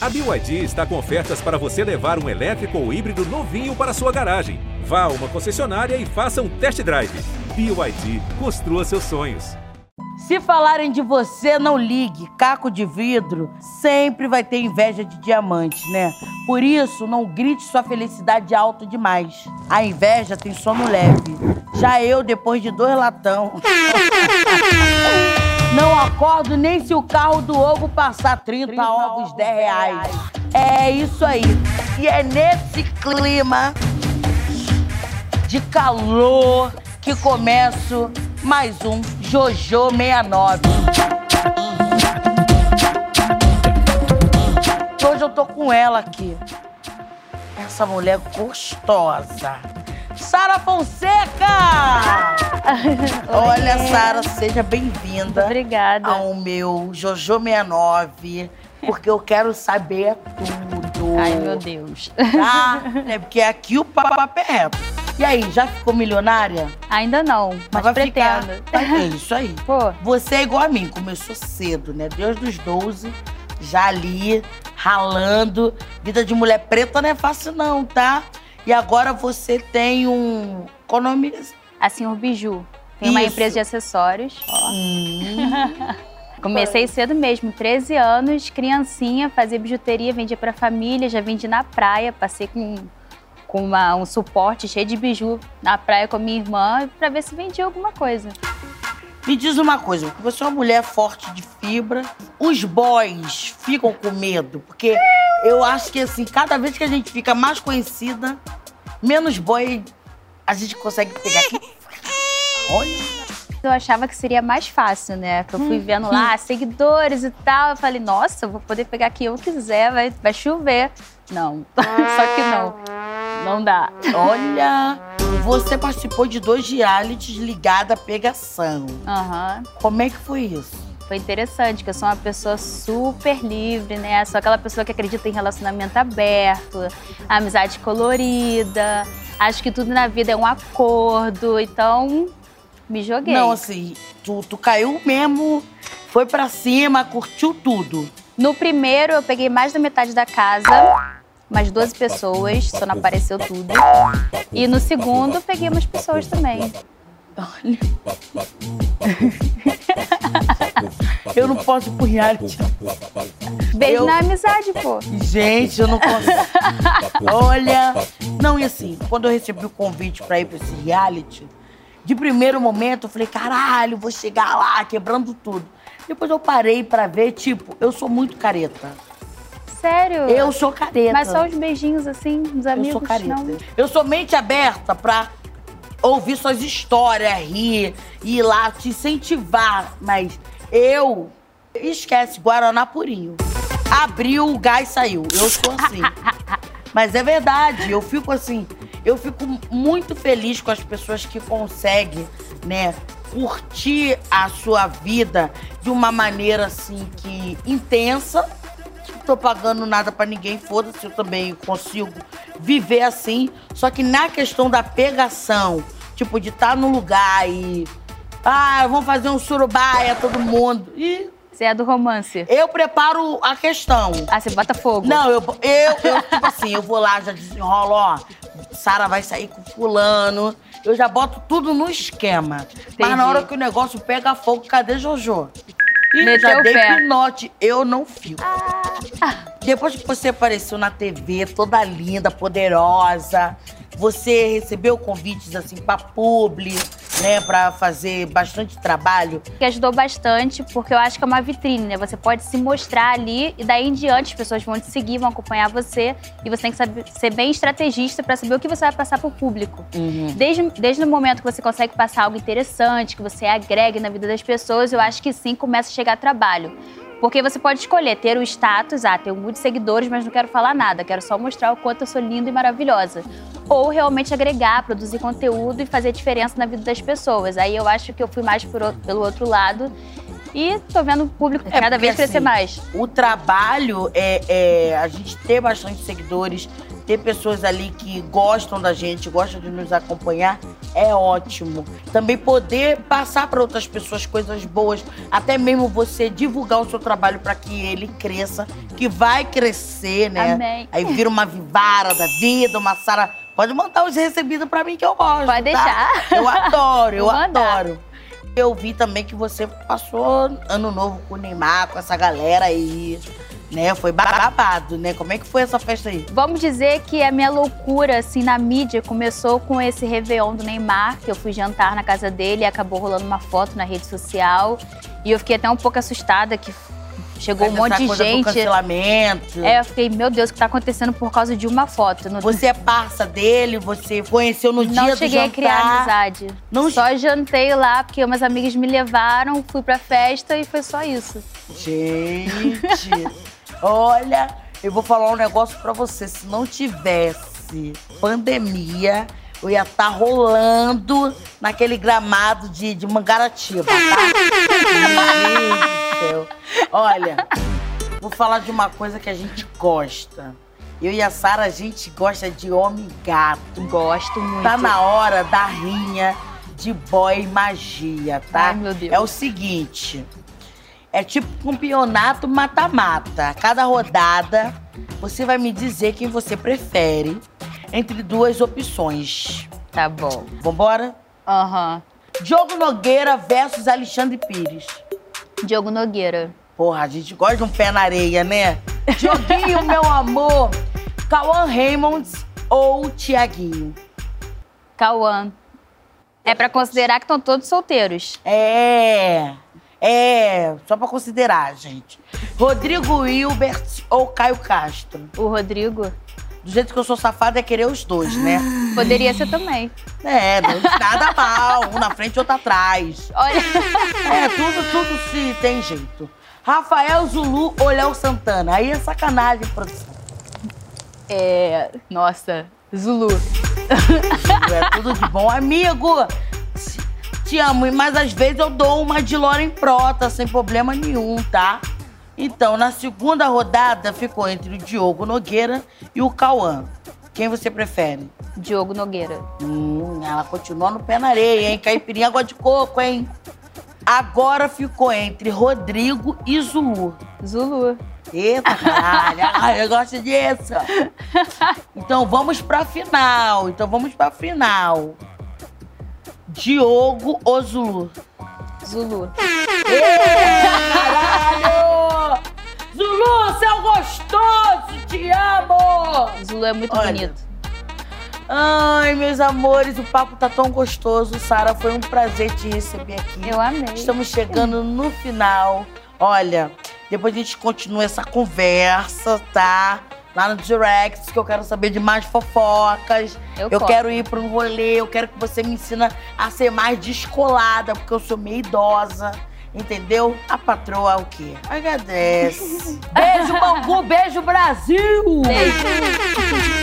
A BYD está com ofertas para você levar um elétrico ou híbrido novinho para sua garagem. Vá a uma concessionária e faça um test drive. BYD, construa seus sonhos. Se falarem de você, não ligue. Caco de vidro sempre vai ter inveja de diamante, né? Por isso, não grite sua felicidade alto demais. A inveja tem sono leve. Já eu, depois de dois latão. Não acordo nem se o carro do ovo passar 30, 30 ovos 10 reais. É isso aí. E é nesse clima de calor que começo mais um Jojo 69. Hoje eu tô com ela aqui. Essa mulher gostosa. Sara Fonseca! Olha, Sara, seja bem-vinda. Obrigada. Ao meu Jojo 69, porque eu quero saber tudo. Ai, meu Deus. Tá? É porque aqui o papo é reto. E aí, já ficou milionária? Ainda não, mas, Mas vai pretendo. ficar. É isso aí. Pô, Você é igual a mim, começou cedo, né? Desde os 12, já ali, ralando. Vida de mulher preta não é fácil, não, tá? E agora você tem um. Qual o nome? assim, o Biju. Tem uma Isso. empresa de acessórios. Hum. Comecei cedo mesmo, 13 anos, criancinha, fazia bijuteria, vendia pra família, já vendi na praia, passei com, com uma- um suporte cheio de biju na praia com a minha irmã pra ver se vendia alguma coisa. Me diz uma coisa, porque você é uma mulher forte de fibra. Os boys ficam com medo, porque eu acho que assim, cada vez que a gente fica mais conhecida, menos boy a gente consegue pegar aqui. Olha. Eu achava que seria mais fácil, né? Que eu fui vendo lá, seguidores e tal. Eu falei, nossa, eu vou poder pegar quem eu quiser, vai, vai chover. Não, só que não. Não dá. Olha, você participou de dois realities ligados à pegação. Aham. Como é que foi isso? Foi interessante, que eu sou uma pessoa super livre, né? Sou aquela pessoa que acredita em relacionamento aberto, amizade colorida. Acho que tudo na vida é um acordo. Então, me joguei. Não, assim, tu, tu caiu mesmo, foi pra cima, curtiu tudo. No primeiro, eu peguei mais da metade da casa, umas 12 pessoas, só não apareceu tudo. E no segundo, peguei umas pessoas também. Olha. Eu não posso ir pro reality. Beijo Eu- na amizade, pô. Gente, eu não posso. Olha. Não, e assim, quando eu recebi o convite pra ir pra esse reality, de primeiro momento eu falei, caralho, vou chegar lá quebrando tudo. Depois eu parei pra ver, tipo, eu sou muito careta. Sério? Eu sou careta. Mas só os beijinhos, assim, dos Eu amigos, sou careta. não. Eu sou mente aberta pra ouvir suas histórias, rir, ir lá, te incentivar. Mas eu. Esquece, Guaraná purinho. Abriu, o gás saiu. Eu sou assim. Mas é verdade, eu fico assim. Eu fico muito feliz com as pessoas que conseguem, né? Curtir a sua vida de uma maneira assim que intensa não tô pagando nada pra ninguém, foda-se, eu também consigo viver assim. Só que na questão da pegação, tipo, de estar no lugar e. Ah, vamos fazer um surubaia, todo mundo. E Você é do romance. eu preparo a questão. Ah, você bota fogo. Não, eu, eu, eu, tipo assim, eu vou lá, já desenrolo, ó. Sara vai sair com fulano. Eu já boto tudo no esquema. Mas na Entendi. hora que o negócio pega fogo, cadê Jojo? Ih, Meteu já o dei pé. pinote, eu não fico. Depois que você apareceu na TV, toda linda, poderosa, você recebeu convites assim pra publi, né, pra fazer bastante trabalho. que ajudou bastante, porque eu acho que é uma vitrine, né? Você pode se mostrar ali e daí em diante as pessoas vão te seguir, vão acompanhar você e você tem que saber, ser bem estrategista para saber o que você vai passar pro público. Desde, desde o momento que você consegue passar algo interessante, que você agregue na vida das pessoas, eu acho que sim começa a chegar trabalho. Porque você pode escolher ter o status, ah, tenho muitos seguidores, mas não quero falar nada, quero só mostrar o quanto eu sou linda e maravilhosa. Ou realmente agregar, produzir conteúdo e fazer diferença na vida das pessoas. Aí eu acho que eu fui mais por pelo outro lado e tô vendo o público É, cada vez crescer assim, mais. O trabalho é, é a gente ter bastante seguidores, ter pessoas ali que gostam da gente, gostam de nos acompanhar, é ótimo. Também poder passar para outras pessoas coisas boas, até mesmo você divulgar o seu trabalho para que ele cresça, que vai crescer, né? Amém. Aí vira uma vivara da vida, uma Sara. Pode mandar os recebidos para mim que eu gosto. Pode tá? deixar. Eu adoro, eu adoro. Eu vi também que você passou ano novo com o Neymar, com essa galera aí, né? Foi babado, né? Como é que foi essa festa aí? Vamos dizer que a minha loucura, assim, na mídia começou com esse Réveillon do Neymar, que eu fui jantar na casa dele e acabou rolando uma foto na rede social. E eu fiquei até um pouco assustada que chegou um Essa monte de gente. cancelamento. É, eu fiquei, meu Deus, o que tá acontecendo por causa de uma foto? No- Você é parça dele, você conheceu no dia não do cheguei a jantar. criar amizade. Não Só jantei lá, porque umas amigas me levaram, fui pra festa e foi só isso. Gente, olha, eu vou falar um negócio pra você. Se não tivesse pandemia, eu ia estar rolando naquele gramado de, de Mangaratiba, tá? Meu Deus do céu. Olha, vou falar de uma coisa que a gente gosta. Eu e a Sara, a gente gosta de homem gato. Gosto muito. Tá na hora da rinha de boy magia, tá? Ai, meu Deus. É o seguinte. É tipo campeonato mata-mata. Cada rodada, você vai me dizer quem você prefere entre duas opções. Tá bom. Vambora? Aham. Diogo Nogueira versus Alexandre Pires. Diogo Nogueira. Porra, a gente gosta de um pé na areia, né? Dioguinho, meu amor. Cauã Raymonds ou Tiaguinho? Cauã. É pra considerar que estão todos solteiros. É, é, só pra considerar, gente. Rodrigo Hilbert ou Caio Castro? O Rodrigo Do jeito que eu sou safada é querer os dois, né? poderia ser também. É, não nada mal, um na frente e outro atrás. Olha, É, tudo, tudo se tem jeito. Rafael Zulu ou Léo Santana? Aí é sacanagem, produção. é. Nossa, Zulu. É tudo de bom. Amigo, te- amo, mas às vezes eu dou uma de Loren Prota, sem problema nenhum, tá? Então, na segunda rodada, ficou entre o Diogo Nogueira e o Cauã. Quem você prefere? Diogo Nogueira. Hum, ela continua no pé na areia, hein? Caipirinha água de coco, hein? Agora ficou entre Rodrigo e Zulu. Zulu. Eita, caralho. Ai, eu gosto disso. Então vamos pra final. Então vamos pra final. Diogo ou Zulu? Zulu. Caralho! Zulu, seu gostoso! Te amo! Zulu é muito Olha, bonito. Ai, meus amores, o papo tá tão gostoso. Sara, foi um prazer te receber aqui. Eu amei. Estamos chegando no final. Olha, depois a gente continua essa conversa, tá? Lá no direct, que eu quero saber de mais fofocas. Eu Eu quero ir para um rolê, eu quero que você me ensina a ser mais descolada, porque eu sou meio idosa. Entendeu? A patroa é o quê? Agradece. beijo, Bangu, beijo, Brasil! Beijo.